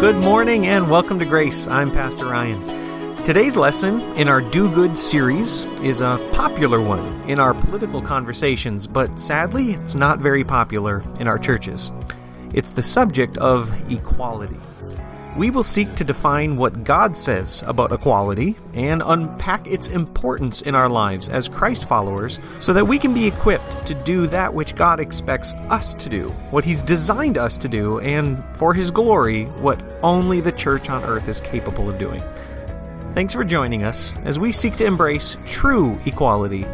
Good morning and welcome to Grace. I'm Pastor Ryan. Today's lesson in our Do Good series is a popular one in our political conversations, but sadly, it's not very popular in our churches. It's the subject of equality. We will seek to define what God says about equality and unpack its importance in our lives as Christ followers so that we can be equipped to do that which God expects us to do, what He's designed us to do, and for His glory, what only the church on earth is capable of doing. Thanks for joining us as we seek to embrace true equality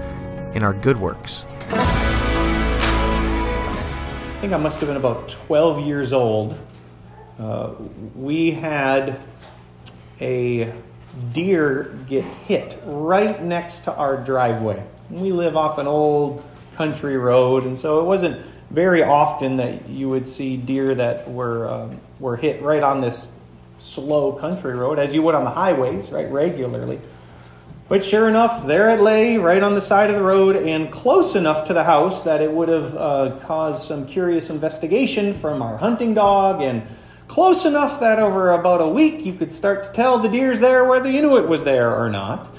in our good works. I think I must have been about 12 years old uh, we had a deer get hit right next to our driveway. We live off an old country road, and so it wasn't very often that you would see deer that were um, were hit right on this slow country road, as you would on the highways, right, regularly. But sure enough, there it lay, right on the side of the road, and close enough to the house that it would have uh, caused some curious investigation from our hunting dog and close enough that over about a week you could start to tell the deer's there whether you knew it was there or not.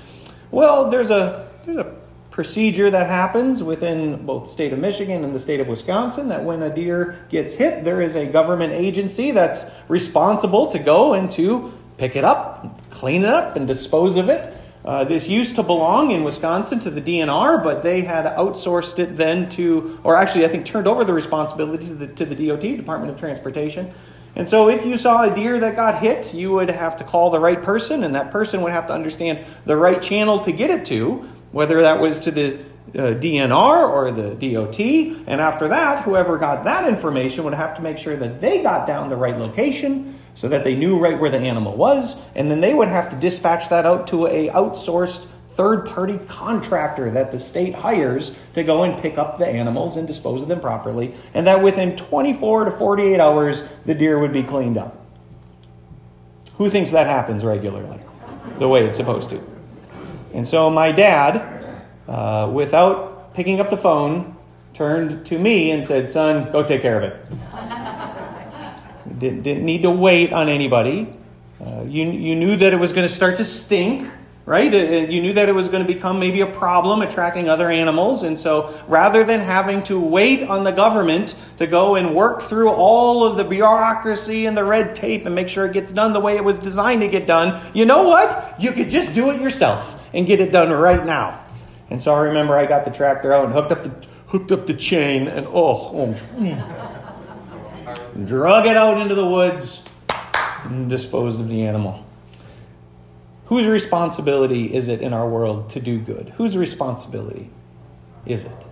Well, there's a there's a procedure that happens within both state of Michigan and the state of Wisconsin that when a deer gets hit, there is a government agency that's responsible to go and to pick it up, clean it up, and dispose of it. Uh, this used to belong in Wisconsin to the DNR, but they had outsourced it then to, or actually, I think turned over the responsibility to the, to the DOT, Department of Transportation. And so, if you saw a deer that got hit, you would have to call the right person, and that person would have to understand the right channel to get it to, whether that was to the uh, DNR or the DOT. And after that, whoever got that information would have to make sure that they got down the right location so that they knew right where the animal was, and then they would have to dispatch that out to a outsourced third party contractor that the state hires to go and pick up the animals and dispose of them properly, and that within 24 to 48 hours, the deer would be cleaned up. Who thinks that happens regularly the way it's supposed to? And so my dad, uh, without picking up the phone, turned to me and said, Son, go take care of it. didn't, didn't need to wait on anybody. Uh, you, you knew that it was going to start to stink right? You knew that it was going to become maybe a problem attracting other animals. And so rather than having to wait on the government to go and work through all of the bureaucracy and the red tape and make sure it gets done the way it was designed to get done, you know what? You could just do it yourself and get it done right now. And so I remember I got the tractor out and hooked up the, hooked up the chain and oh, oh mm, drug it out into the woods and disposed of the animal. Whose responsibility is it in our world to do good? Whose responsibility is it?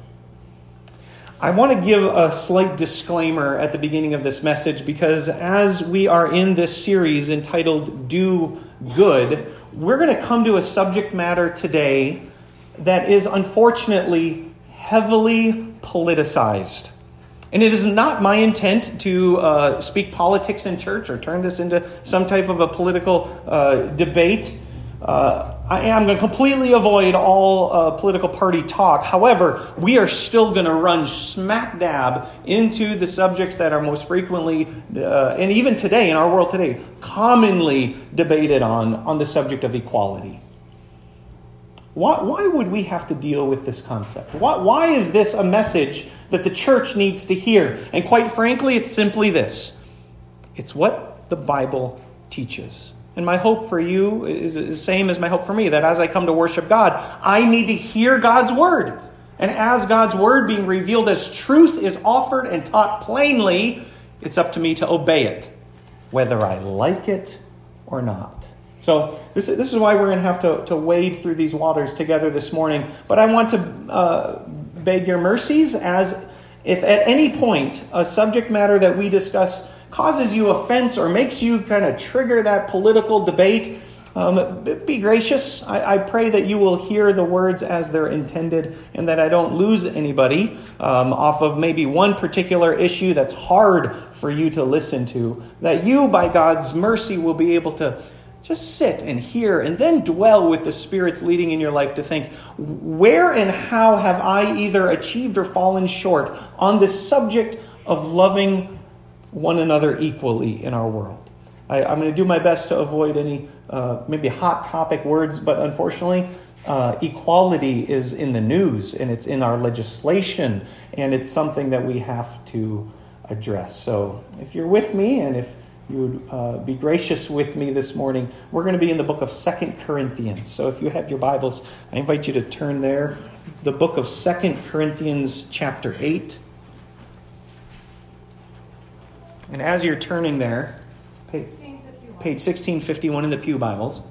I want to give a slight disclaimer at the beginning of this message because as we are in this series entitled Do Good, we're going to come to a subject matter today that is unfortunately heavily politicized. And it is not my intent to uh, speak politics in church or turn this into some type of a political uh, debate. Uh, I am going to completely avoid all uh, political party talk. However, we are still going to run smack dab into the subjects that are most frequently, uh, and even today, in our world today, commonly debated on, on the subject of equality. Why, why would we have to deal with this concept? Why, why is this a message that the church needs to hear? And quite frankly, it's simply this it's what the Bible teaches. And my hope for you is the same as my hope for me that as I come to worship God, I need to hear God's word. And as God's word being revealed as truth is offered and taught plainly, it's up to me to obey it, whether I like it or not. So, this, this is why we're going to have to, to wade through these waters together this morning. But I want to uh, beg your mercies as if at any point a subject matter that we discuss causes you offense or makes you kind of trigger that political debate, um, be gracious. I, I, pray that you will hear the words as they're intended and that I don't lose anybody um, off of maybe one particular issue that's hard for you to listen to. That you, by God's mercy, will be able to just sit and hear and then dwell with the Spirit's leading in your life to think, where and how have I either achieved or fallen short on the subject of loving one another equally in our world. I, am going to do my best to avoid any uh, maybe hot topic words, but unfortunately, uh, equality is in the news and it's in our legislation, and it's something that we have to address. So if you're with me and if you would uh, be gracious with me this morning, we're going to be in the book of Second Corinthians. So if you have your Bibles, I invite you to turn there. The book of Second Corinthians, chapter 8. And as you're turning there, page, page 1651 in the Pew Bibles,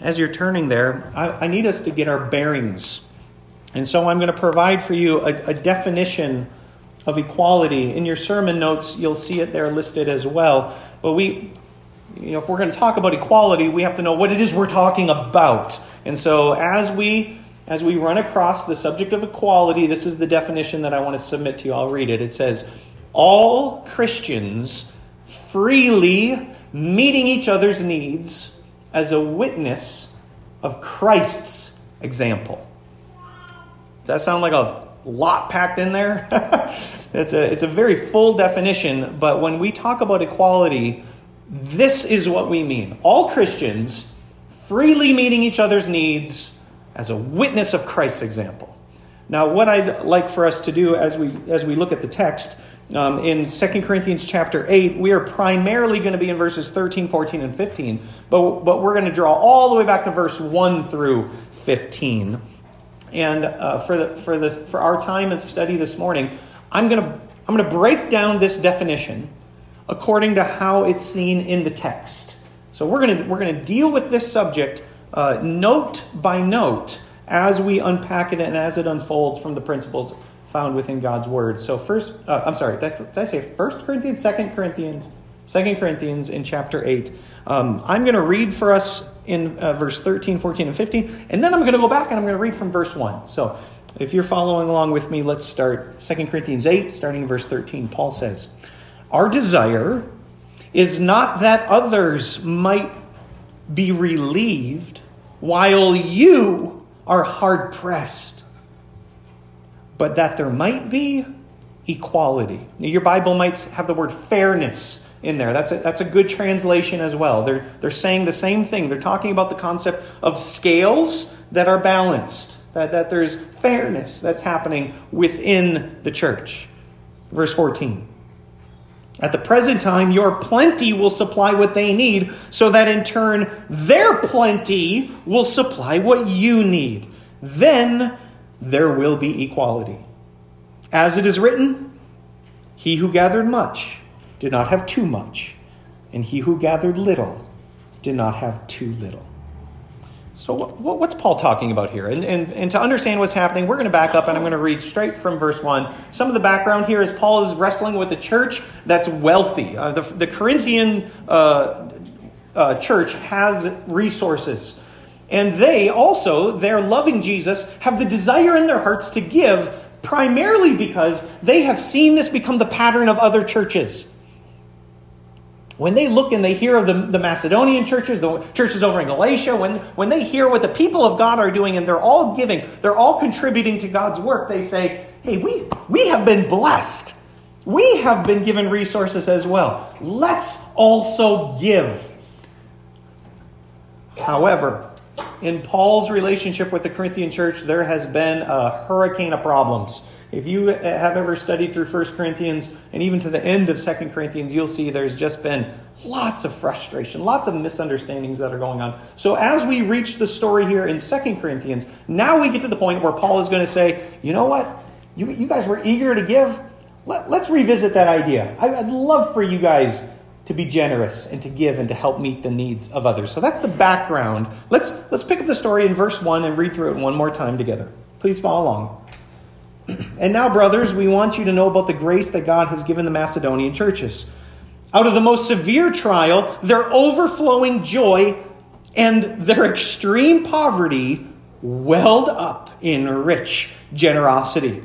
as you're turning there, I, I, need us to get our bearings. And so I'm going to provide for you a, a definition of equality. In your sermon notes, you'll see it there listed as well. But we, you know, if we're going to talk about equality, we have to know what it is we're talking about. And so as we as we run across the subject of equality, this is the definition that I want to submit to you. I'll read it. It says, all Christians freely meeting each other's needs as a witness of Christ's example. Does that sound like a lot packed in there? it's, a, it's a very full definition, but when we talk about equality, this is what we mean. All Christians freely meeting each other's needs as a witness of Christ's example. Now, what I'd like for us to do as we, as we look at the text um, in 2 Corinthians chapter 8, we are primarily going to be in verses 13, 14, and 15, but, but we're going to draw all the way back to verse 1 through 15. And uh, for, the, for, the, for our time and study this morning, I'm going to I'm going to break down this definition according to how it's seen in the text. So we're going to, we're going to deal with this subject uh, note by note as we unpack it and as it unfolds from the principles found within God's word. So first, uh, I'm sorry, did I, say First Corinthians, Second Corinthians, Second Corinthians in chapter eight. Um, I'm going to read for us in uh, verse 13, 14, and 15, and then I'm going to go back and I'm going to read from verse 1. So if you're following along with me, let's start 2 Corinthians 8, starting in verse 13. Paul says, Our desire is not that others might be relieved while you are hard pressed but that there might be equality. Your Bible might have the word fairness in there. That's a, that's a good translation as well. They're, they're saying the same thing. They're talking about the concept of scales that are balanced, that, that there's fairness that's happening within the church. Verse 14. At the present time, your plenty will supply what they need, so that in turn, their plenty will supply what you need. Then there will be equality. As it is written, he who gathered much did not have too much, and he who gathered little did not have too little. So, what's Paul talking about here? And, and, and to understand what's happening, we're going to back up and I'm going to read straight from verse 1. Some of the background here is Paul is wrestling with a church that's wealthy. Uh, the, the Corinthian uh, uh, church has resources. And they also, they're loving Jesus, have the desire in their hearts to give, primarily because they have seen this become the pattern of other churches. When they look and they hear of the, the Macedonian churches, the churches over in Galatia, when, when they hear what the people of God are doing and they're all giving, they're all contributing to God's work, they say, hey, we, we have been blessed. We have been given resources as well. Let's also give. However, in Paul's relationship with the Corinthian church, there has been a hurricane of problems. If you have ever studied through 1 Corinthians and even to the end of 2 Corinthians, you'll see there's just been lots of frustration, lots of misunderstandings that are going on. So as we reach the story here in 2 Corinthians, now we get to the point where Paul is going to say, you know what? You, you guys were eager to give. Let, us revisit that idea. I, I'd love for you guys to be generous and to give and to help meet the needs of others. So that's the background. Let's let's pick up the story in verse 1 and read through it one more time together. Please follow along. And now, brothers, we want you to know about the grace that God has given the Macedonian churches. Out of the most severe trial, their overflowing joy and their extreme poverty welled up in rich generosity.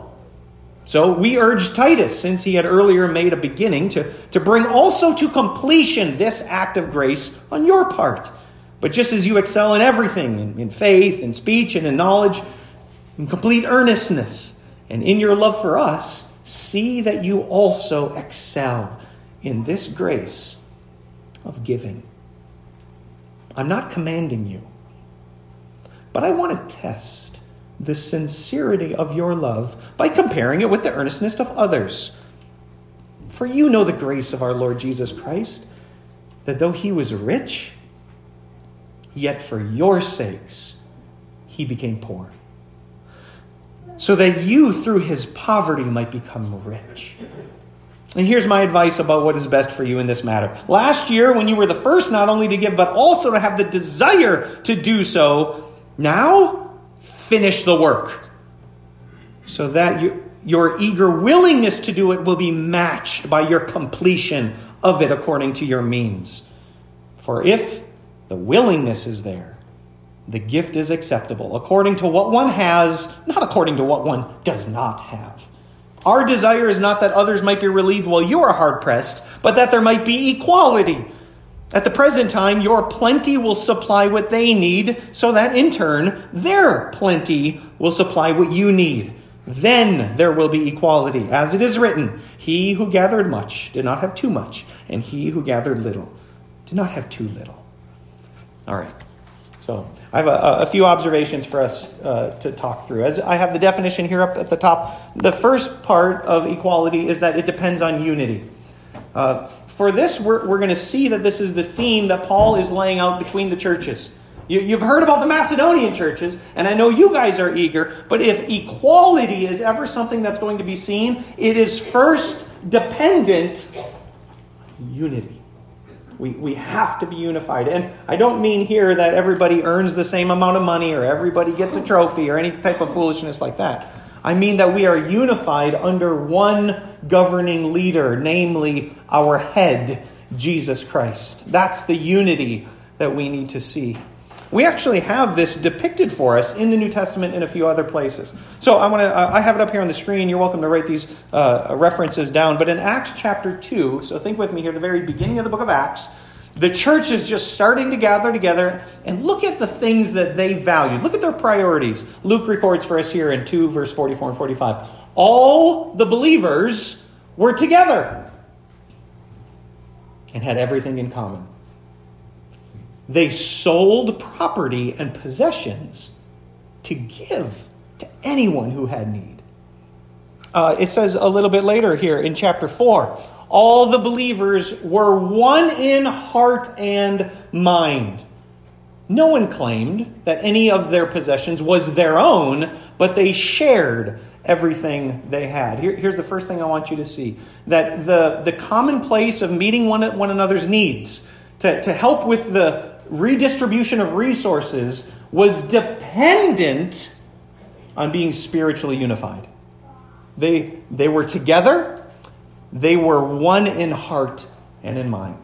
So we urge Titus, since he had earlier made a beginning, to, to bring also to completion this act of grace on your part. But just as you excel in everything, in, in faith, in speech, and in knowledge, in complete earnestness, and in your love for us, see that you also excel in this grace of giving. I'm not commanding you, but I want to test the sincerity of your love by comparing it with the earnestness of others. For you know the grace of our Lord Jesus Christ, that though he was rich, yet for your sakes he became poor, so that you through his poverty might become rich. And here's my advice about what is best for you in this matter. Last year, when you were the first not only to give, but also to have the desire to do so, now finish the work. So that you, your eager willingness to do it will be matched by your completion of it according to your means. For if the willingness is there, the gift is acceptable according to what one has, not according to what one does not have. Our desire is not that others might be relieved while you are hard pressed, but that there might be equality. At the present time, your plenty will supply what they need, so that in turn, their plenty will supply what you need. Then there will be equality. As it is written, He who gathered much did not have too much, and he who gathered little did not have too little. All right. So I have a, a few observations for us uh, to talk through. As I have the definition here up at the top, the first part of equality is that it depends on unity. Uh, for this, we're, we're going to see that this is the theme that Paul is laying out between the churches. You, you've heard about the Macedonian churches, and I know you guys are eager, but if equality is ever something that's going to be seen, it is first dependent unity. We, we have to be unified. And I don't mean here that everybody earns the same amount of money or everybody gets a trophy or any type of foolishness like that. I mean that we are unified under one governing leader, namely our head, Jesus Christ. That's the unity that we need to see. We actually have this depicted for us in the New Testament in a few other places. So I want to I have it up here on the screen. You're welcome to write these uh, references down. But in Acts chapter 2, so think with me here, the very beginning of the book of Acts, the church is just starting to gather together and look at the things that they valued. Look at their priorities. Luke records for us here in 2 verse 44 and 45. All the believers were together and had everything in common. They sold property and possessions to give to anyone who had need. Uh, it says a little bit later here in chapter 4 all the believers were one in heart and mind. No one claimed that any of their possessions was their own, but they shared everything they had. Here, here's the first thing I want you to see that the, the commonplace of meeting one, one another's needs to, to help with the redistribution of resources was dependent on being spiritually unified. They, they were together, they were one in heart and in mind.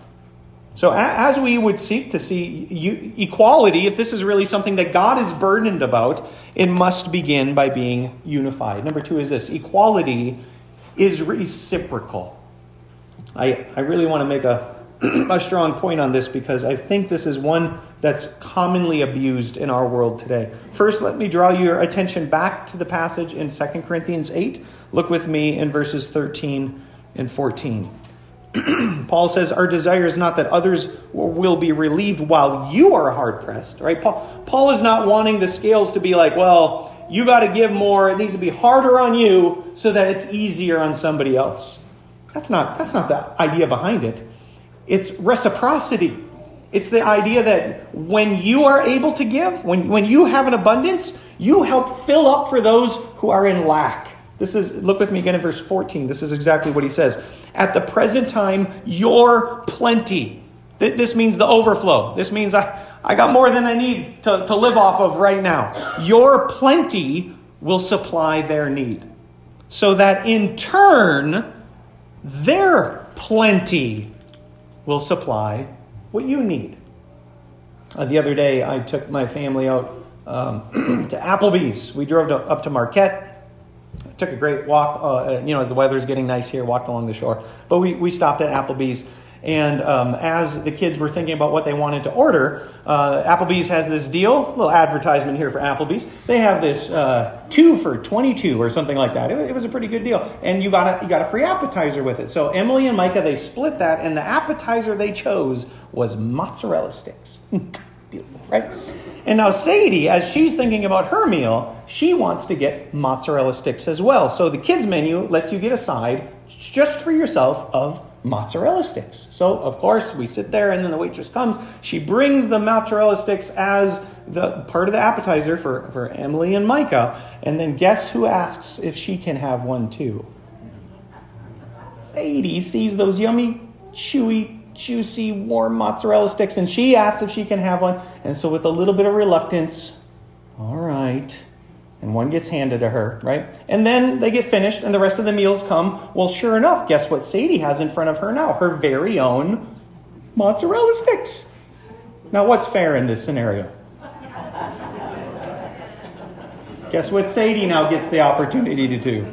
So, as we would seek to see equality, if this is really something that God is burdened about, it must begin by being unified. Number two is this equality is reciprocal. I, I really want to make a, a strong point on this because I think this is one that's commonly abused in our world today. First, let me draw your attention back to the passage in 2 Corinthians 8. Look with me in verses 13 and 14. Paul says, Our desire is not that others will be relieved while you are hard pressed. Right? Paul, Paul is not wanting the scales to be like, well, you got to give more. It needs to be harder on you so that it's easier on somebody else. That's not, that's not the idea behind it. It's reciprocity. It's the idea that when you are able to give, when, when you have an abundance, you help fill up for those who are in lack. This is, look with me again in verse 14. This is exactly what he says. At the present time, your plenty. This means the overflow. This means I, I got more than I need to, to live off of right now. Your plenty will supply their need. So that in turn, their plenty will supply what you need. Uh, the other day, I took my family out um, to Applebee's. We drove to, up to Marquette. Took a great walk, uh, you know, as the weather's getting nice here, walked along the shore. But we, we stopped at Applebee's. And um, as the kids were thinking about what they wanted to order, uh, Applebee's has this deal, little advertisement here for Applebee's. They have this uh, two for 22 or something like that. It, it, was a pretty good deal. And you got, a, you got a free appetizer with it. So Emily and Micah, they split that, and the appetizer they chose was mozzarella sticks. Beautiful, right? And now Sadie, as she's thinking about her meal, she wants to get mozzarella sticks as well. So the kids' menu lets you get a side just for yourself of mozzarella sticks. So, of course, we sit there and then the waitress comes. She brings the mozzarella sticks as the part of the appetizer for, for Emily and Micah. And then guess who asks if she can have one too? Sadie sees those yummy, chewy, juicy, warm mozzarella sticks and she asks if she can have one. And so, with a little bit of reluctance, all right and one gets handed to her, right? And then they get finished, and the rest of the meals come. Well, sure enough, guess what Sadie has in front of her now? Her very own mozzarella sticks. Now, what's fair in this scenario? guess what Sadie now gets the opportunity to do?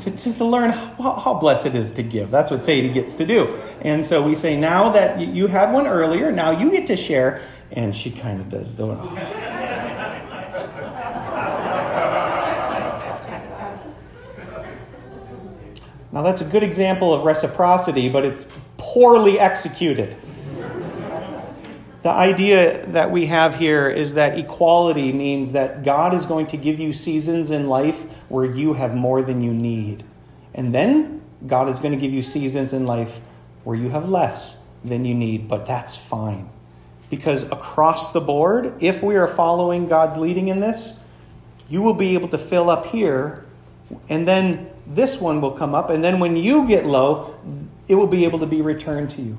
To, to, learn how, how, blessed it is to give. That's what Sadie gets to do. And so we say, now that you, you had one earlier, now you get to share. And she kind of does the. Oh. Now, that's a good example of reciprocity, but it's poorly executed. The idea that we have here is that equality means that God is going to give you seasons in life where you have more than you need. And then God is going to give you seasons in life where you have less than you need, but that's fine. Because across the board, if we are following God's leading in this, you will be able to fill up here and then this one will come up, and then when you get low, it will be able to be returned to you.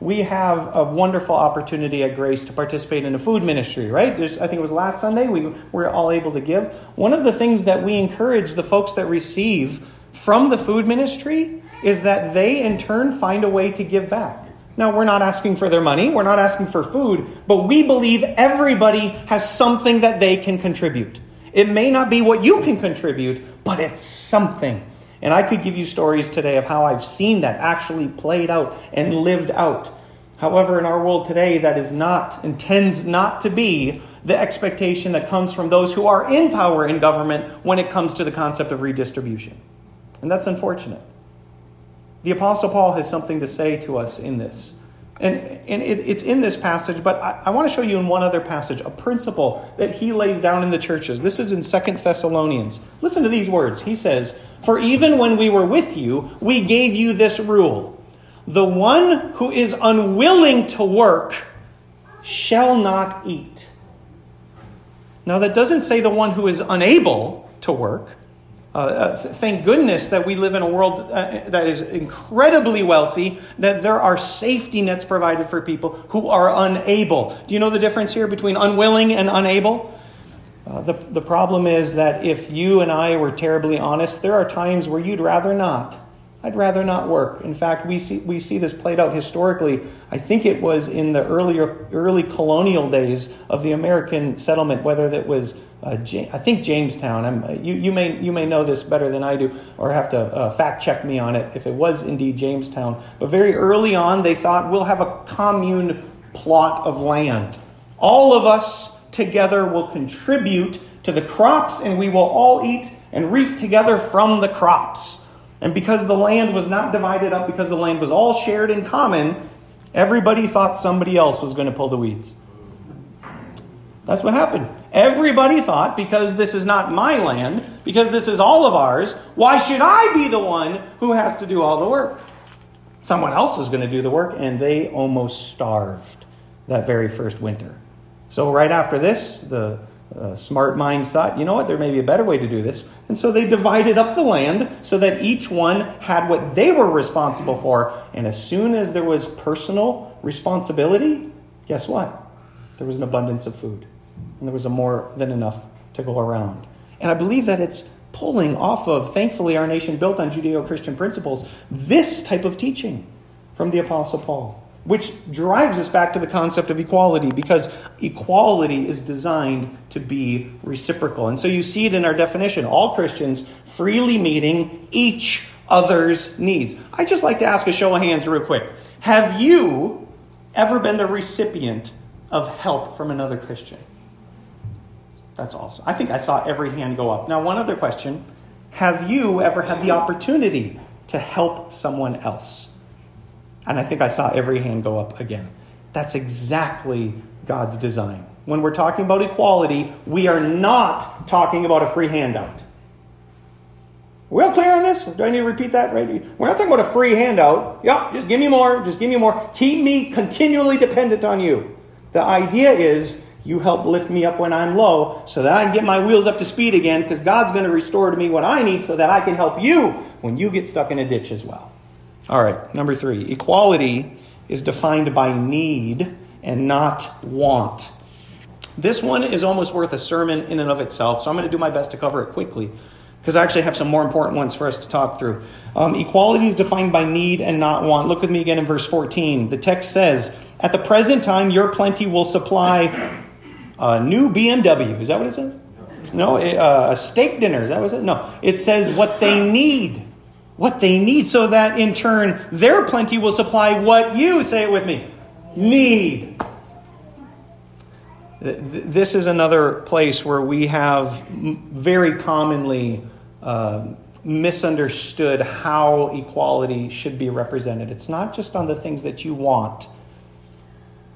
We have a wonderful opportunity at Grace to participate in a food ministry, right? There's, I think it was last Sunday we were all able to give. One of the things that we encourage the folks that receive from the food ministry is that they in turn find a way to give back. Now, we're not asking for their money, we're not asking for food, but we believe everybody has something that they can contribute. It may not be what you can contribute, but it's something. And I could give you stories today of how I've seen that actually played out and lived out. However, in our world today, that is not, and tends not to be the expectation that comes from those who are in power in government when it comes to the concept of redistribution. And that's unfortunate. The Apostle Paul has something to say to us in this. And, and it, it's in this passage, but I, I want to show you in one other passage a principle that he lays down in the churches. This is in Second Thessalonians. Listen to these words. He says, For even when we were with you, we gave you this rule the one who is unwilling to work shall not eat. Now, that doesn't say the one who is unable to work. Uh, uh, thank goodness that we live in a world uh, that is incredibly wealthy, that there are safety nets provided for people who are unable. Do you know the difference here between unwilling and unable? Uh, the, the problem is that if you and I were terribly honest, there are times where you'd rather not. I'd rather not work. In fact, we see, we see this played out historically. I think it was in the earlier, early colonial days of the American settlement, whether that was, uh, I think Jamestown. Uh, you, you, may, you may know this better than I do, or have to uh, fact check me on it if it was indeed Jamestown. But very early on, they thought we'll have a commune plot of land. All of us together will contribute to the crops, and we will all eat and reap together from the crops. And because the land was not divided up, because the land was all shared in common, everybody thought somebody else was going to pull the weeds. That's what happened. Everybody thought, because this is not my land, because this is all of ours, why should I be the one who has to do all the work? Someone else is going to do the work, and they almost starved that very first winter. So, right after this, the uh, smart minds thought, you know what, there may be a better way to do this. And so they divided up the land so that each one had what they were responsible for. And as soon as there was personal responsibility, guess what? There was an abundance of food. And there was a more than enough to go around. And I believe that it's pulling off of, thankfully, our nation built on Judeo Christian principles, this type of teaching from the Apostle Paul. which drives us back to the concept of equality because equality is designed to be reciprocal. And so you see it in our definition all Christians freely meeting each other's needs. I'd just like to ask a show of hands real quick. Have you ever been the recipient of help from another Christian? That's awesome. I think I saw every hand go up. Now, one other question Have you ever had the opportunity to help someone else? And I think I saw every hand go up again. That's exactly God's design. When we're talking about equality, we are not talking about a free handout. We all clear on this? Do I need to repeat that? Right? We're not talking about a free handout. Yep, just give me more, just give me more. Keep me continually dependent on you. The idea is you help lift me up when I'm low so that I can get my wheels up to speed again because God's going to restore to me what I need so that I can help you when you get stuck in a ditch as well. All right, number three equality is defined by need and not want. This one is almost worth a sermon in and of itself, so I'm going to do my best to cover it quickly because I actually have some more important ones for us to talk through. Um, equality is defined by need and not want. Look with me again in verse 14. The text says, At the present time, your plenty will supply a new BMW. Is that what it says? No, a, a steak dinner. Is that what it says? No, it says what they need what they need, so that in turn their plenty will supply what you, say it with me, need. This is another place where we have very commonly uh, misunderstood how equality should be represented. It's not just on the things that you want,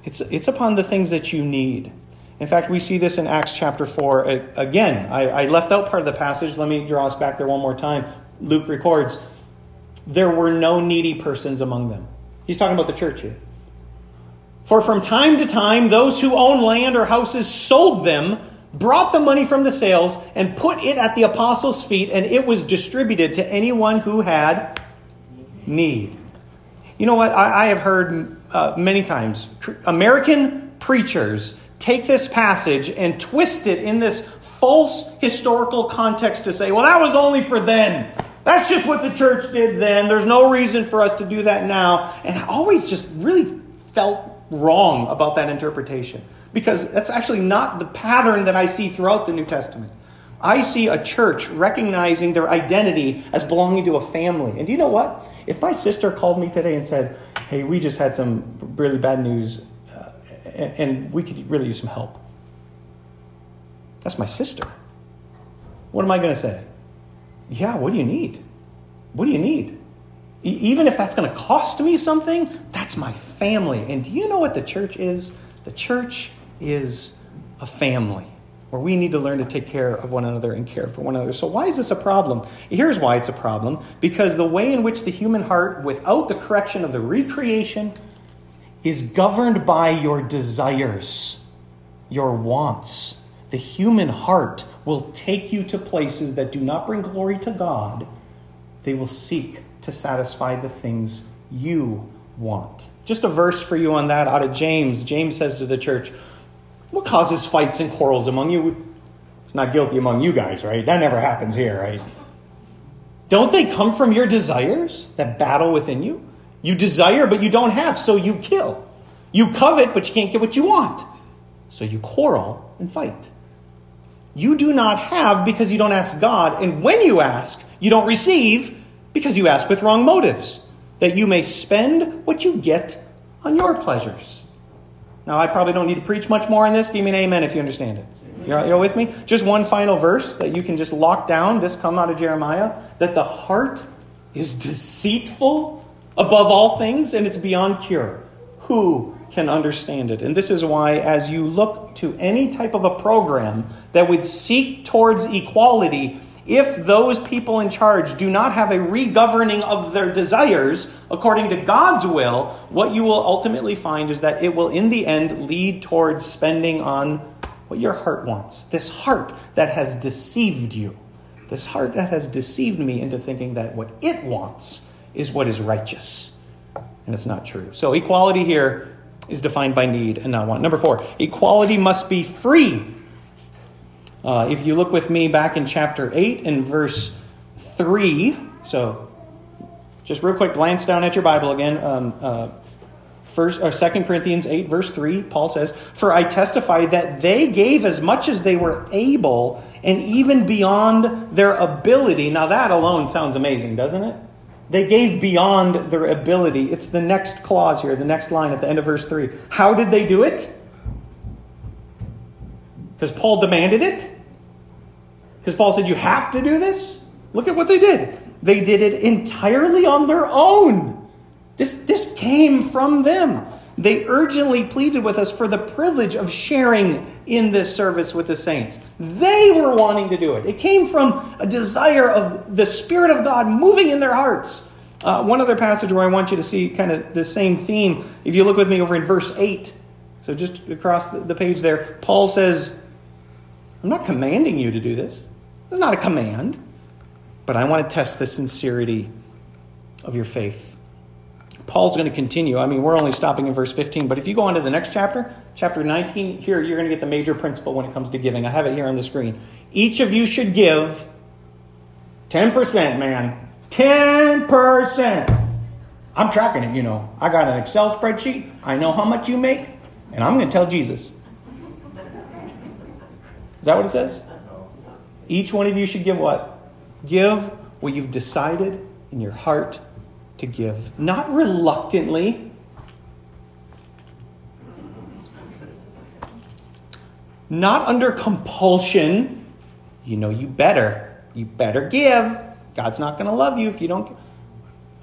it's, it's upon the things that you need. In fact, we see this in Acts chapter 4. Again, I, I left out part of the passage. Let me draw us back there one more time. Luke records there were no needy persons among them. He's talking about the church here. For from time to time, those who owned land or houses sold them, brought the money from the sales, and put it at the apostles' feet, and it was distributed to anyone who had need. You know what? I, I have heard uh, many times American preachers take this passage and twist it in this false historical context to say, well, that was only for then. That's just what the church did then. There's no reason for us to do that now. And I always just really felt wrong about that interpretation because that's actually not the pattern that I see throughout the New Testament. I see a church recognizing their identity as belonging to a family. And do you know what? If my sister called me today and said, hey, we just had some really bad news and we could really use some help, that's my sister. What am I going to say? yeah, what do you need? What do you need? E- even if that's going to cost me something, that's my family. And do you know what the church is? The church is a family where we need to learn to take care of one another and care for one another. So, why is this a problem? Here's why it's a problem because the way in which the human heart, without the correction of the recreation, is governed by your desires, your wants. The human heart will take you to places that do not bring glory to God. They will seek to satisfy the things you want. Just a verse for you on that out of James. James says to the church, What causes fights and quarrels among you? It's not guilty among you guys, right? That never happens here, right? Don't they come from your desires that battle within you? You desire, but you don't have, so you kill. You covet, but you can't get what you want. So you quarrel and fight. You do not have because you don't ask God. And when you ask, you don't receive because you ask with wrong motives, that you may spend what you get on your pleasures. Now, I probably don't need to preach much more on this. Give me an amen if you understand it. You're, you're with me? Just one final verse that you can just lock down. This come out of Jeremiah that the heart is deceitful above all things and it's beyond cure. Who can understand it. And this is why, as you look to any type of a program that would seek towards equality, if those people in charge do not have a regoverning of their desires according to God's will, what you will ultimately find is that it will, in the end, lead towards spending on what your heart wants. This heart that has deceived you. This heart that has deceived me into thinking that what it wants is what is righteous. And it's not true. So, equality here is defined by need and not want. Number four, equality must be free. Uh, if you look with me back in chapter 8 and verse 3, so just real quick, glance down at your Bible again. Um, uh, First, or 2 Corinthians 8, verse 3, Paul says, For I testify that they gave as much as they were able and even beyond their ability. Now, that alone sounds amazing, doesn't it? They gave beyond their ability. It's the next clause here, the next line at the end of verse 3. How did they do it? Because Paul demanded it? Because Paul said, You have to do this? Look at what they did. They did it entirely on their own. This, this came from them. They urgently pleaded with us for the privilege of sharing in this service with the saints. They were wanting to do it. It came from a desire of the Spirit of God moving in their hearts. Uh, one other passage where I want you to see kind of the same theme. If you look with me over in verse 8, so just across the page there, Paul says, I'm not commanding you to do this. It's not a command, but I want to test the sincerity of your faith. Paul's going to continue. I mean, we're only stopping in verse 15, but if you go on to the next chapter, chapter 19, here you're going to get the major principle when it comes to giving. I have it here on the screen. Each of you should give 10%, man. 10%. I'm tracking it, you know. I got an Excel spreadsheet. I know how much you make, and I'm going to tell Jesus. Is that what it says? Each one of you should give what? Give what you've decided in your heart to give, not reluctantly. Not under compulsion. You know, you better. You better give. God's not going to love you if you don't.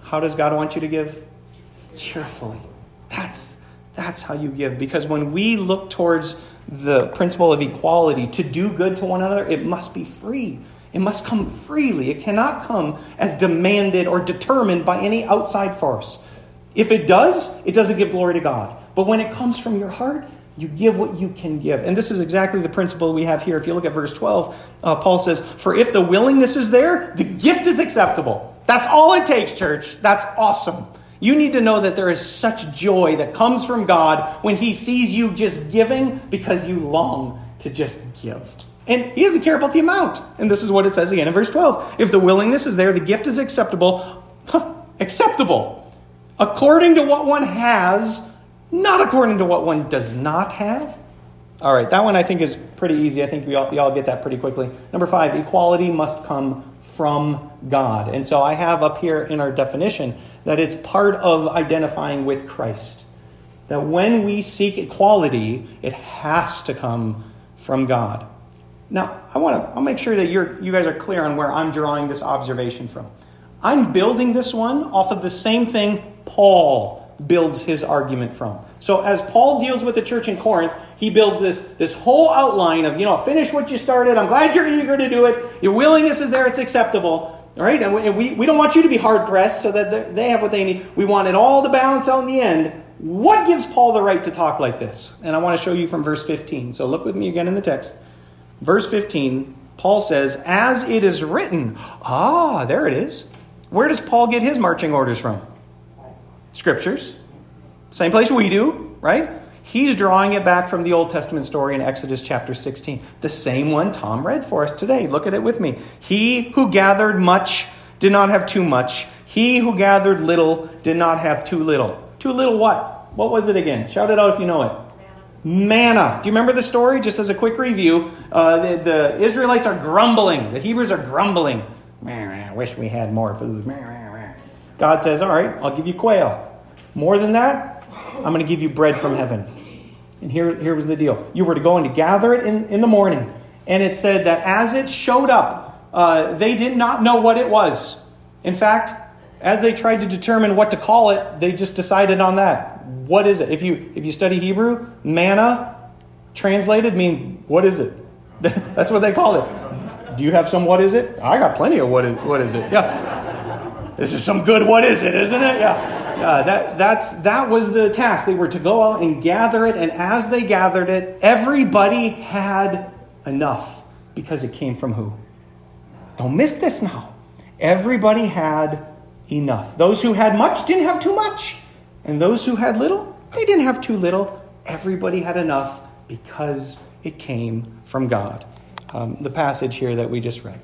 How does God want you to give? Cheerfully. That's, that's how you give. Because when we look towards the principle of equality, to do good to one another, it must be free. It must come freely. It cannot come as demanded or determined by any outside force. If it does, it doesn't give glory to God. But when it comes from your heart, you give what you can give. And this is exactly the principle we have here. If you look at verse 12, uh, Paul says, For if the willingness is there, the gift is acceptable. That's all it takes, church. That's awesome. You need to know that there is such joy that comes from God when He sees you just giving because you long to just give. And he doesn't care about the amount. And this is what it says again in verse 12. If the willingness is there, the gift is acceptable. Huh, acceptable. According to what one has, not according to what one does not have. All right, that one I think is pretty easy. I think we all, we all get that pretty quickly. Number five, equality must come from God. And so I have up here in our definition that it's part of identifying with Christ. That when we seek equality, it has to come from God. Now, I want to I'll make sure that you're you guys are clear on where I'm drawing this observation from. I'm building this one off of the same thing Paul builds his argument from. So as Paul deals with the church in Corinth, he builds this, this whole outline of, you know, finish what you started. I'm glad you're eager to do it. Your willingness is there. It's acceptable. All right? And we, we, don't want you to be hard pressed so that they have what they need. We want it all to balance out in the end. What gives Paul the right to talk like this? And I want to show you from verse 15. So look with me again in the text. Verse 15, Paul says, As it is written. Ah, there it is. Where does Paul get his marching orders from? Scriptures. Same place we do, right? He's drawing it back from the Old Testament story in Exodus chapter 16. The same one Tom read for us today. Look at it with me. He who gathered much did not have too much. He who gathered little did not have too little. Too little what? What was it again? Shout it out if you know it manna. Do you remember the story? Just as a quick review, uh, the, the, Israelites are grumbling. The Hebrews are grumbling. I wish we had more food. God says, All right, I'll give you quail. More than that, I'm going to give you bread from heaven. And here, here was the deal you were to go and to gather it in, in the morning. And it said that as it showed up, uh, they did not know what it was. In fact, as they tried to determine what to call it, they just decided on that. What is it? If you if you study Hebrew, manna translated mean what is it? That's what they call it. Do you have some what is it? I got plenty of what is what is it? Yeah. This is some good what is it, isn't it? Yeah. Yeah, that that's that was the task. They were to go out and gather it, and as they gathered it, everybody had enough because it came from who? Don't miss this now. Everybody had enough. Those who had much didn't have too much. And those who had little, they didn't have too little. Everybody had enough because it came from God. Um, the passage here that we just read.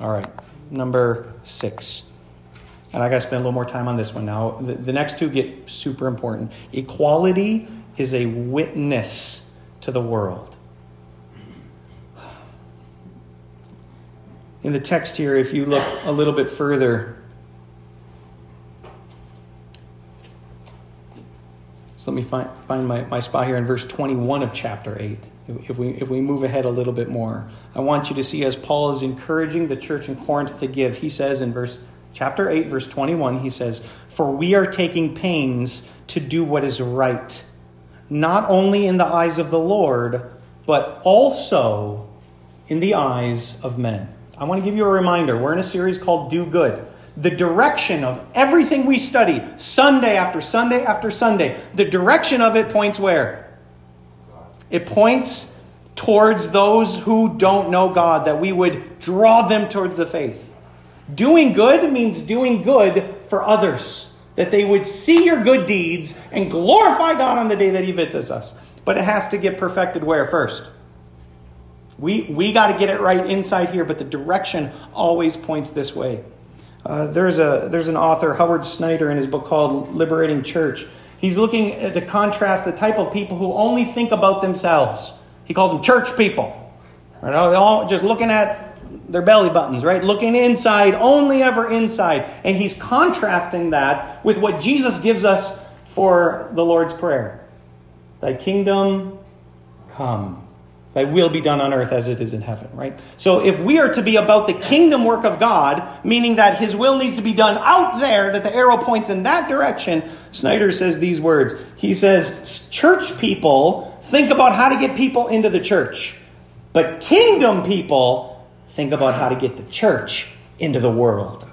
All right, number six. and I got to spend a little more time on this one now. The, the next two get super important. Equality is a witness to the world. In the text here, if you look a little bit further, let me find, find my, my spot here in verse 21 of chapter 8. If we, if we move ahead a little bit more, I want you to see as Paul is encouraging the church in Corinth to give, he says in verse chapter 8, verse 21, he says, For we are taking pains to do what is right, not only in the eyes of the Lord, but also in the eyes of men. I want to give you a reminder. We're in a series called Do Good. The direction of everything we study, Sunday after Sunday after Sunday, the direction of it points where? It points towards those who don't know God, that we would draw them towards the faith. Doing good means doing good for others, that they would see your good deeds and glorify God on the day that He visits us. But it has to get perfected where first? We, we got to get it right inside here, but the direction always points this way. Uh, there's, a, there's an author, Howard Snyder, in his book called Liberating Church. He's looking to contrast the type of people who only think about themselves. He calls them church people. Right? They're all just looking at their belly buttons, right? Looking inside, only ever inside. And he's contrasting that with what Jesus gives us for the Lord's Prayer Thy kingdom come. Thy will be done on earth as it is in heaven, right? So if we are to be about the kingdom work of God, meaning that his will needs to be done out there, that the arrow points in that direction, Snyder says these words. He says, church people think about how to get people into the church, but kingdom people think about how to get the church into the world.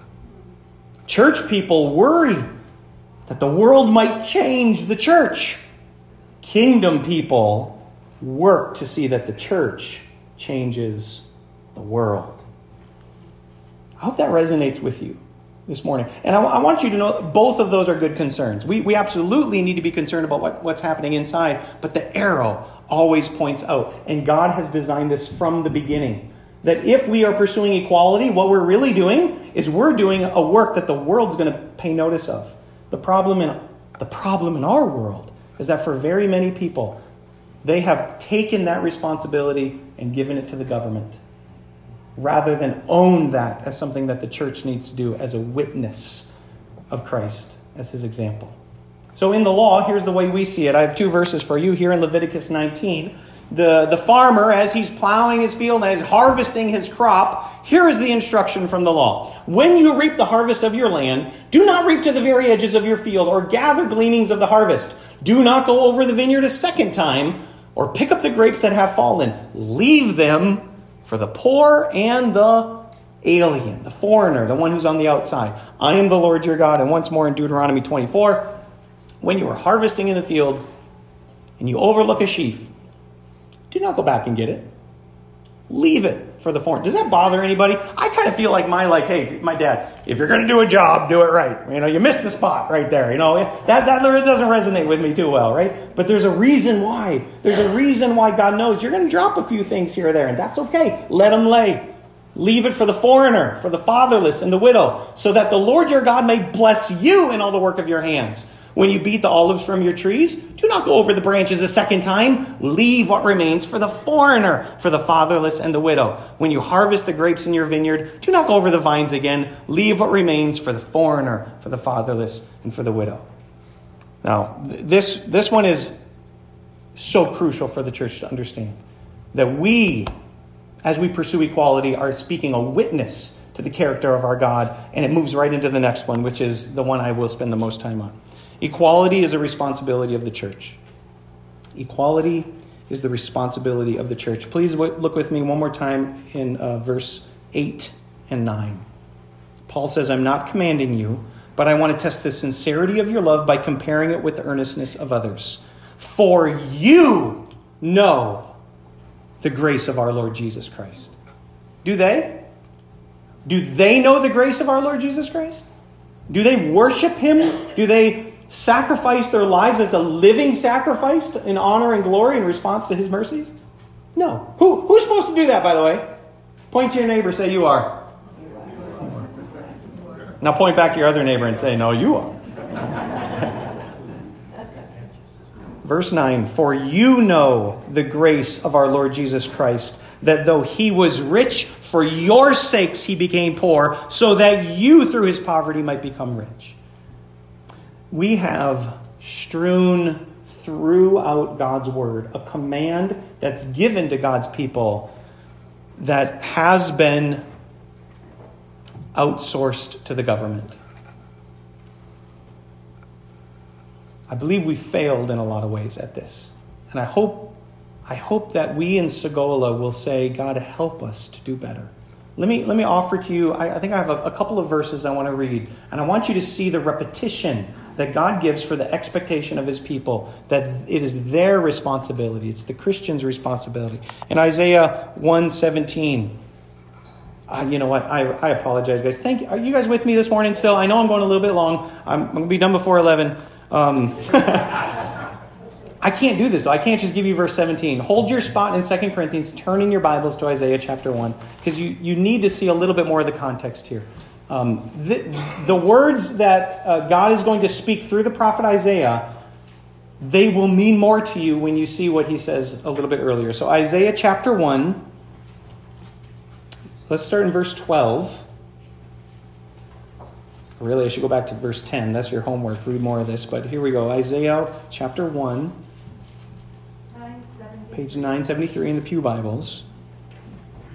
Church people worry that the world might change the church. Kingdom people work to see that the church changes the world. I hope that resonates with you this morning. And I, I, want you to know both of those are good concerns. We, we absolutely need to be concerned about what, what's happening inside, but the arrow always points out. And God has designed this from the beginning. That if we are pursuing equality, what we're really doing is we're doing a work that the world's going to pay notice of. The problem in, the problem in our world is that for very many people, they have taken that responsibility and given it to the government rather than own that as something that the church needs to do as a witness of Christ as his example. So, in the law, here's the way we see it. I have two verses for you here in Leviticus 19. The, the farmer, as he's plowing his field is harvesting his crop, here is the instruction from the law. When you reap the harvest of your land, do not reap to the very edges of your field or gather gleanings of the harvest. Do not go over the vineyard a second time or pick up the grapes that have fallen. Leave them for the poor and the alien, the foreigner, the one who's on the outside. I am the Lord your God. And once more in Deuteronomy 24, when you are harvesting in the field and you overlook a sheaf, do not go back and get it. Leave it for the foreign. Does that bother anybody? I kind of feel like my like, hey, my dad, if you're going to do a job, do it right. You know, you missed the spot right there. You know, that that doesn't resonate with me too well, right? But there's a reason why. There's a reason why God knows you're going to drop a few things here or there, and that's okay. Let them lay. Leave it for the foreigner, for the fatherless, and the widow, so that the Lord your God may bless you in all the work of your hands. When you beat the olives from your trees, do not go over the branches a second time. Leave what remains for the foreigner, for the fatherless and the widow. When you harvest the grapes in your vineyard, do not go over the vines again. Leave what remains for the foreigner, for the fatherless, and for the widow. Now, this, this one is so crucial for the church to understand that we, as we pursue equality, are speaking a witness to the character of our God, and it moves right into the next one, which is the one I will spend the most time on. Equality is a responsibility of the church. Equality is the responsibility of the church. Please look with me one more time in uh, verse 8 and 9. Paul says, I'm not commanding you, but I want to test the sincerity of your love by comparing it with the earnestness of others. For you know the grace of our Lord Jesus Christ. Do they? Do they know the grace of our Lord Jesus Christ? Do they worship him? Do they sacrifice their lives as a living sacrifice in honor and glory in response to his mercies? No. Who, who's supposed to do that, by the way? Point to your neighbor, say, You are. Now point back to your other neighbor and say, No, you are. Verse 9 For you know the grace of our Lord Jesus Christ, that though he was rich, for your sakes he became poor, so that you through his poverty might become rich. We have strewn throughout God's word a command that's given to God's people that has been outsourced to the government. I believe we failed in a lot of ways at this. And I hope, I hope that we in Segola will say, God, help us to do better. Let me, let me offer to you, I, I think I have a, a couple of verses I want to read. And I want you to see the repetition that God gives for the expectation of his people, that it is their responsibility. It's the Christian's responsibility. In Isaiah 117, uh, you know what? I, I apologize, guys. Thank you. Are you guys with me this morning still? I know I'm going a little bit long. I'm, I'm going to be done before 11. Um, I can't do this. I can't just give you verse 17. Hold your spot in 2 Corinthians, turn in your Bibles to Isaiah chapter 1, because you, you need to see a little bit more of the context here. Um, the, the, words that uh, God is going to speak through the prophet Isaiah, they will mean more to you when you see what he says a little bit earlier. So, Isaiah chapter 1, let's start in verse 12. Really, I should go back to verse 10. That's your homework. Read more of this. But here we go Isaiah chapter 1, page 973 in the Pew Bibles.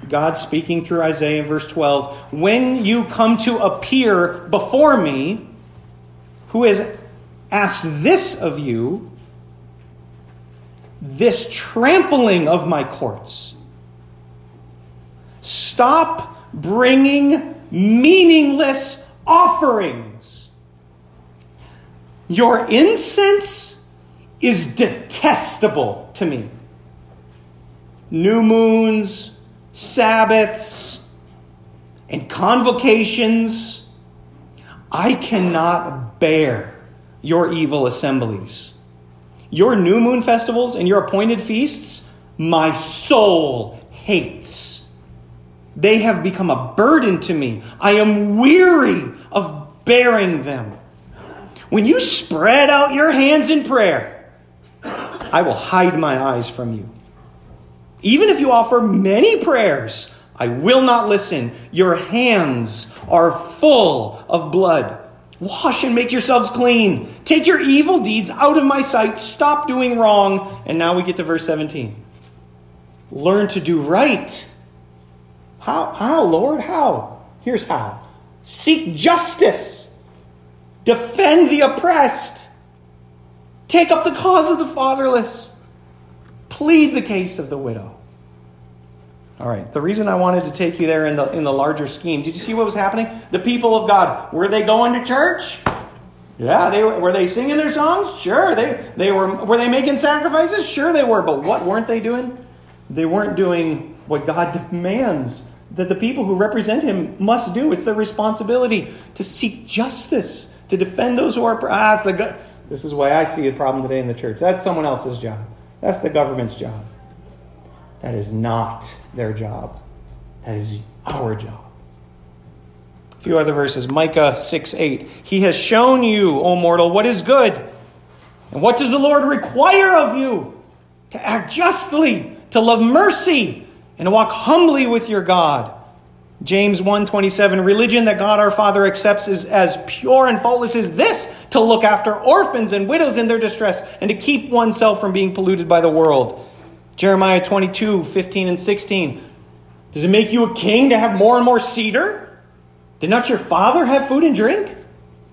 God speaking through Isaiah, verse 12. When you come to appear before me, who has asked this of you, this trampling of my courts? Stop bringing meaningless offerings. Your incense is detestable to me. New moons, Sabbaths, and convocations. I cannot bear your evil assemblies. Your new moon festivals and your appointed feasts, my soul hates. They have become a burden to me. I am weary of bearing them. When you spread out your hands in prayer, I will hide my eyes from you. Even if you offer many prayers, I will not listen. Your hands are full of blood. Wash and make yourselves clean. Take your evil deeds out of my sight. Stop doing wrong. And now we get to verse 17. Learn to do right how, how, Lord? How? Here's how seek justice, defend the oppressed, take up the cause of the fatherless, plead the case of the widow. All right, the reason I wanted to take you there in the, in the larger scheme, did you see what was happening? The people of God, were they going to church? Yeah, they were. Were they singing their songs? Sure. They, they were. Were they making sacrifices? Sure, they were. But what weren't they doing? They weren't doing what God demands that the people who represent him must do. It's their responsibility to seek justice, to defend those who are. Ah, the, this is why I see a problem today in the church. That's someone else's job. That's the government's job. That is not their job. That is our job. A few other verses. Micah 6 8. He has shown you, O mortal, what is good. And what does the Lord require of you? To act justly, to love mercy and to walk humbly with your God. James 1:27 Religion that God our Father accepts is as pure and faultless as this to look after orphans and widows in their distress and to keep oneself from being polluted by the world. Jeremiah 22:15 and 16. Does it make you a king to have more and more cedar? Did not your father have food and drink?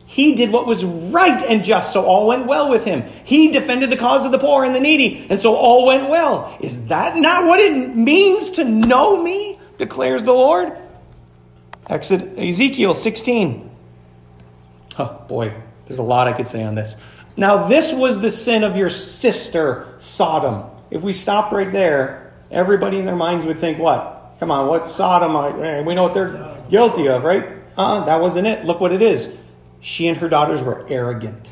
He did what was right and just, so all went well with him. He defended the cause of the poor and the needy, and so all went well. Is that not what it means to know me? declares the Lord. Exit Ezekiel 16. Oh boy, there's a lot I could say on this. Now, this was the sin of your sister, Sodom. If we stopped right there, everybody in their minds would think, what? Come on, what's Sodom? We know what they're guilty of, right? Uh, that wasn't it. Look what it is. She and her daughters were arrogant,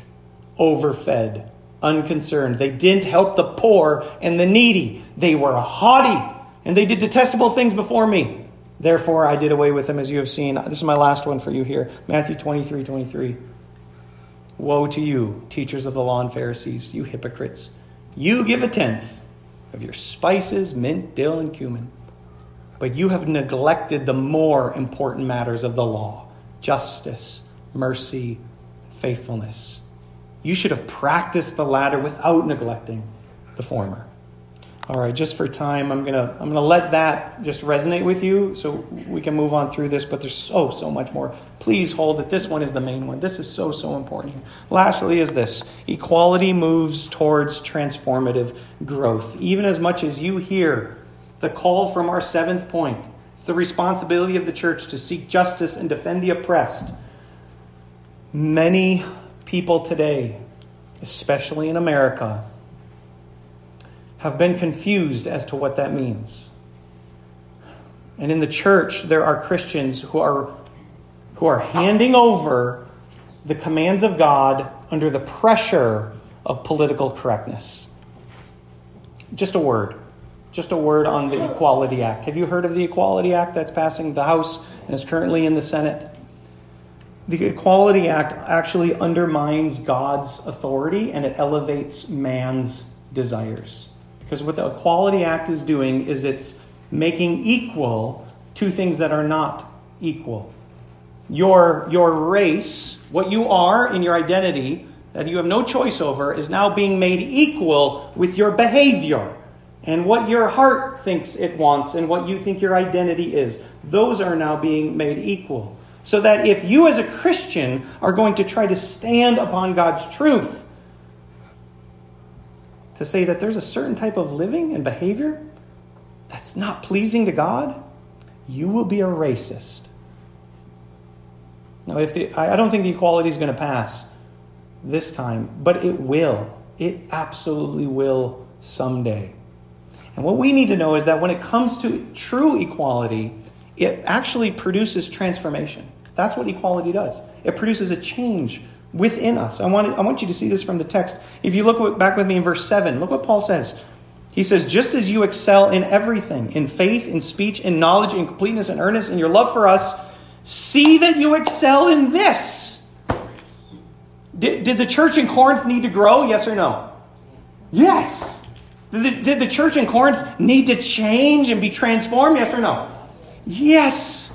overfed, unconcerned. They didn't help the poor and the needy. They were haughty, and they did detestable things before me. Therefore, I did away with them as you have seen. This is my last one for you here Matthew 23 23. Woe to you, teachers of the law and Pharisees, you hypocrites! You give a tenth of your spices, mint, dill, and cumin, but you have neglected the more important matters of the law justice, mercy, faithfulness. You should have practiced the latter without neglecting the former. All right, just for time, I'm gonna I'm gonna let that just resonate with you, so we can move on through this. But there's so so much more. Please hold that this one is the main one. This is so so important. Lastly, is this equality moves towards transformative growth. Even as much as you hear the call from our seventh point, it's the responsibility of the church to seek justice and defend the oppressed. Many people today, especially in America have been confused as to what that means. And in the church, there are Christians who are, who are handing over the commands of God under the pressure of political correctness. Just a word. Just a word on the Equality Act. Have you heard of the Equality Act that's passing the House and is currently in the Senate? The Equality Act actually undermines God's authority and it elevates man's desires. Because what the Equality Act is doing is it's making equal two things that are not equal. Your, your race, what you are in your identity, that you have no choice over, is now being made equal with your behavior and what your heart thinks it wants and what you think your identity is. Those are now being made equal. So that if you as a Christian are going to try to stand upon God's truth, to say that there's a certain type of living and behavior that's not pleasing to God, you will be a racist. Now, if the, I don't think the equality is going to pass this time, but it will. It absolutely will someday. And what we need to know is that when it comes to true equality, it actually produces transformation. That's what equality does. It produces a change within us. I want, I want you to see this from the text. If you look back with me in verse 7, look what Paul says. He says, Just as you excel in everything, in faith, in speech, in knowledge, in completeness, in earnest, in your love for us, see that you excel in this. Did, did the church in Corinth need to grow? Yes or no? Yes. Did the, did the church in Corinth need to change and be transformed? Yes or no? Yes.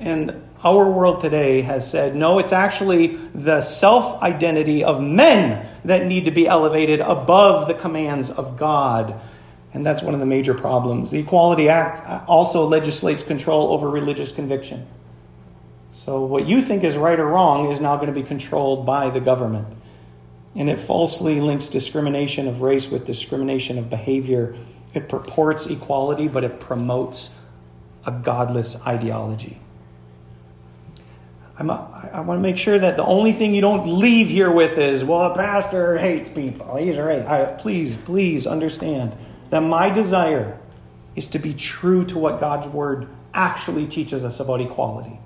And our world today has said, no, it's actually the self identity of men that need to be elevated above the commands of God. And that's one of the major problems. The Equality Act also legislates control over religious conviction. So, what you think is right or wrong is now going to be controlled by the government. And it falsely links discrimination of race with discrimination of behavior. It purports equality, but it promotes a godless ideology. I'm a, I want to make sure that the only thing you don't leave here with is, well, a pastor hates people. He's right. I, please, please understand that my desire is to be true to what God's word actually teaches us about equality.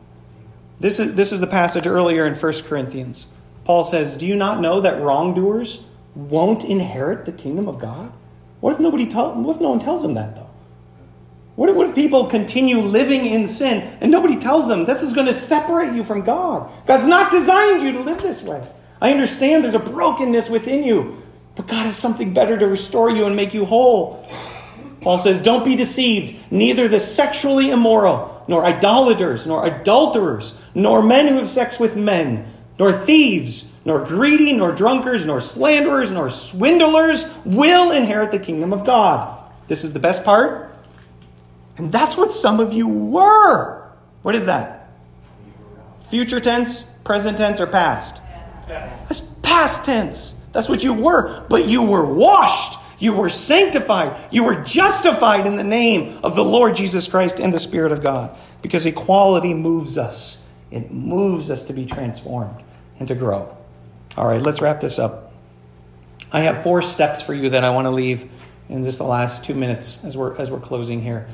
This is, this is the passage earlier in 1 Corinthians. Paul says, Do you not know that wrongdoers won't inherit the kingdom of God? What if nobody tell, what if no one tells them that though? What if, what if people continue living in sin and nobody tells them this is going to separate you from God? God's not designed you to live this way. I understand there's a brokenness within you, but God has something better to restore you and make you whole. Paul says, Don't be deceived. Neither the sexually immoral, nor idolaters, nor adulterers, nor men who have sex with men, nor thieves, nor greedy, nor drunkards, nor slanderers, nor swindlers will inherit the kingdom of God. This is the best part. And that's what some of you were. What is that? Future tense, present tense, or past? That's past tense. That's what you were. But you were washed. You were sanctified. You were justified in the name of the Lord Jesus Christ and the Spirit of God. Because equality moves us. It moves us to be transformed and to grow. All right, let's wrap this up. I have four steps for you that I want to leave in just the last two minutes as we're, as we're closing here.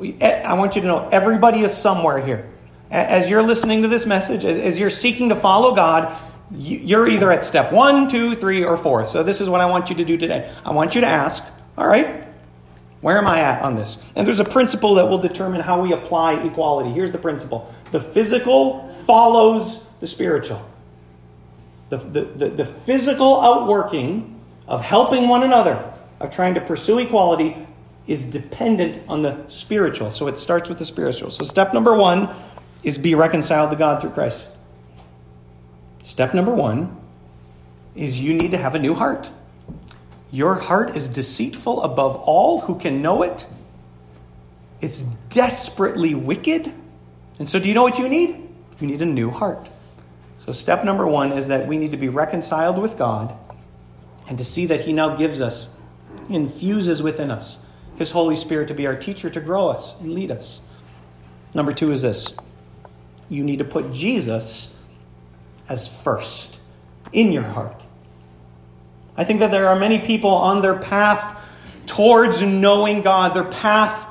I want you to know everybody is somewhere here. As you're listening to this message, as you're seeking to follow God, you're either at step one, two, three, or four. So this is what I want you to do today. I want you to ask, all right, Where am I at on this? And there's a principle that will determine how we apply equality. Here's the principle the physical follows the spiritual. The, the, the, the physical outworking of helping one another, of trying to pursue equality, is dependent on the spiritual. So it starts with the spiritual. So step number one is be reconciled to God through Christ. Step number one is you need to have a new heart. Your heart is deceitful above all who can know it. It's desperately wicked. And so, do you know what you need? You need a new heart. So, step number one is that we need to be reconciled with God and to see that He now gives us, infuses within us, His Holy Spirit to be our teacher, to grow us and lead us. Number two is this you need to put Jesus as first in your heart. I think that there are many people on their path towards knowing God, their path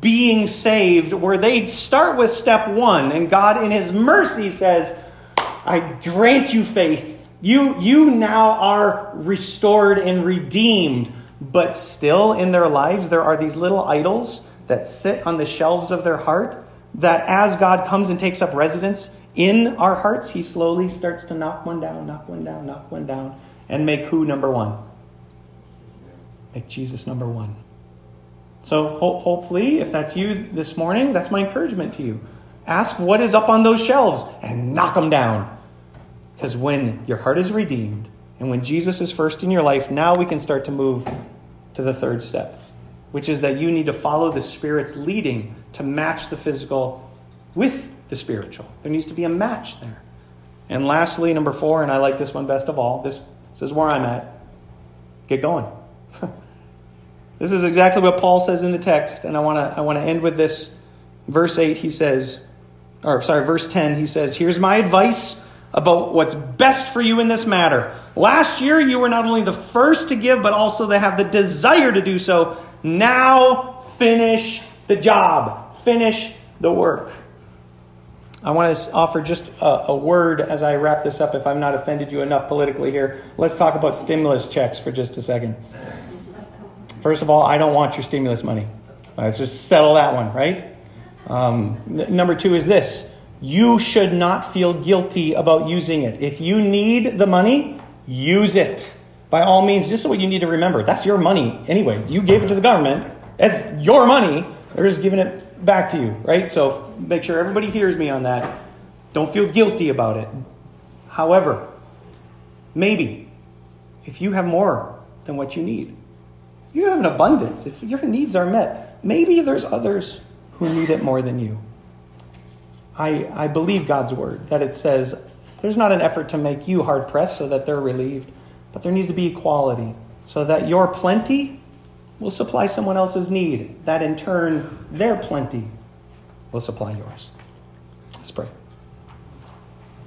being saved, where they start with step one, and God, in His mercy, says, I grant you faith. You, you now are restored and redeemed. But still, in their lives, there are these little idols that sit on the shelves of their heart that as God comes and takes up residence in our hearts, He slowly starts to knock one down, knock one down, knock one down and make who number one? Make Jesus number one. So ho- hopefully, if that's you this morning, that's my encouragement to you. Ask what is up on those shelves and knock them down. Because when your heart is redeemed and when Jesus is first in your life, now we can start to move to the third step, which is that you need to follow the Spirit's leading to match the physical with the spiritual. There needs to be a match there. And lastly, number four, and I like this one best of all, this this is where I'm at. Get going. this is exactly what Paul says in the text, and I want to I want to end with this. Verse 8, he says, or sorry, verse 10, he says, Here's my advice about what's best for you in this matter. Last year, you were not only the first to give, but also to have the desire to do so. Now, finish the job, finish the work. I want to offer just a, a, word as I wrap this up, if I've not offended you enough politically here. Let's talk about stimulus checks for just a second. First of all, I don't want your stimulus money. Let's just settle that one, right? Um, number two is this you should not feel guilty about using it. If you need the money, use it. By all means, this is what you need to remember. That's your money anyway. You gave it to the government. It's your money. They're just giving it back to you, right? So make sure everybody hears me on that. Don't feel guilty about it. However, maybe if you have more than what you need, you have an abundance, if your needs are met, maybe there's others who need it more than you. I, I believe God's word that it says there's not an effort to make you hard pressed so that they're relieved, but there needs to be equality so that your plenty will supply someone else's need. That in turn, their plenty will supply yours. Let's pray.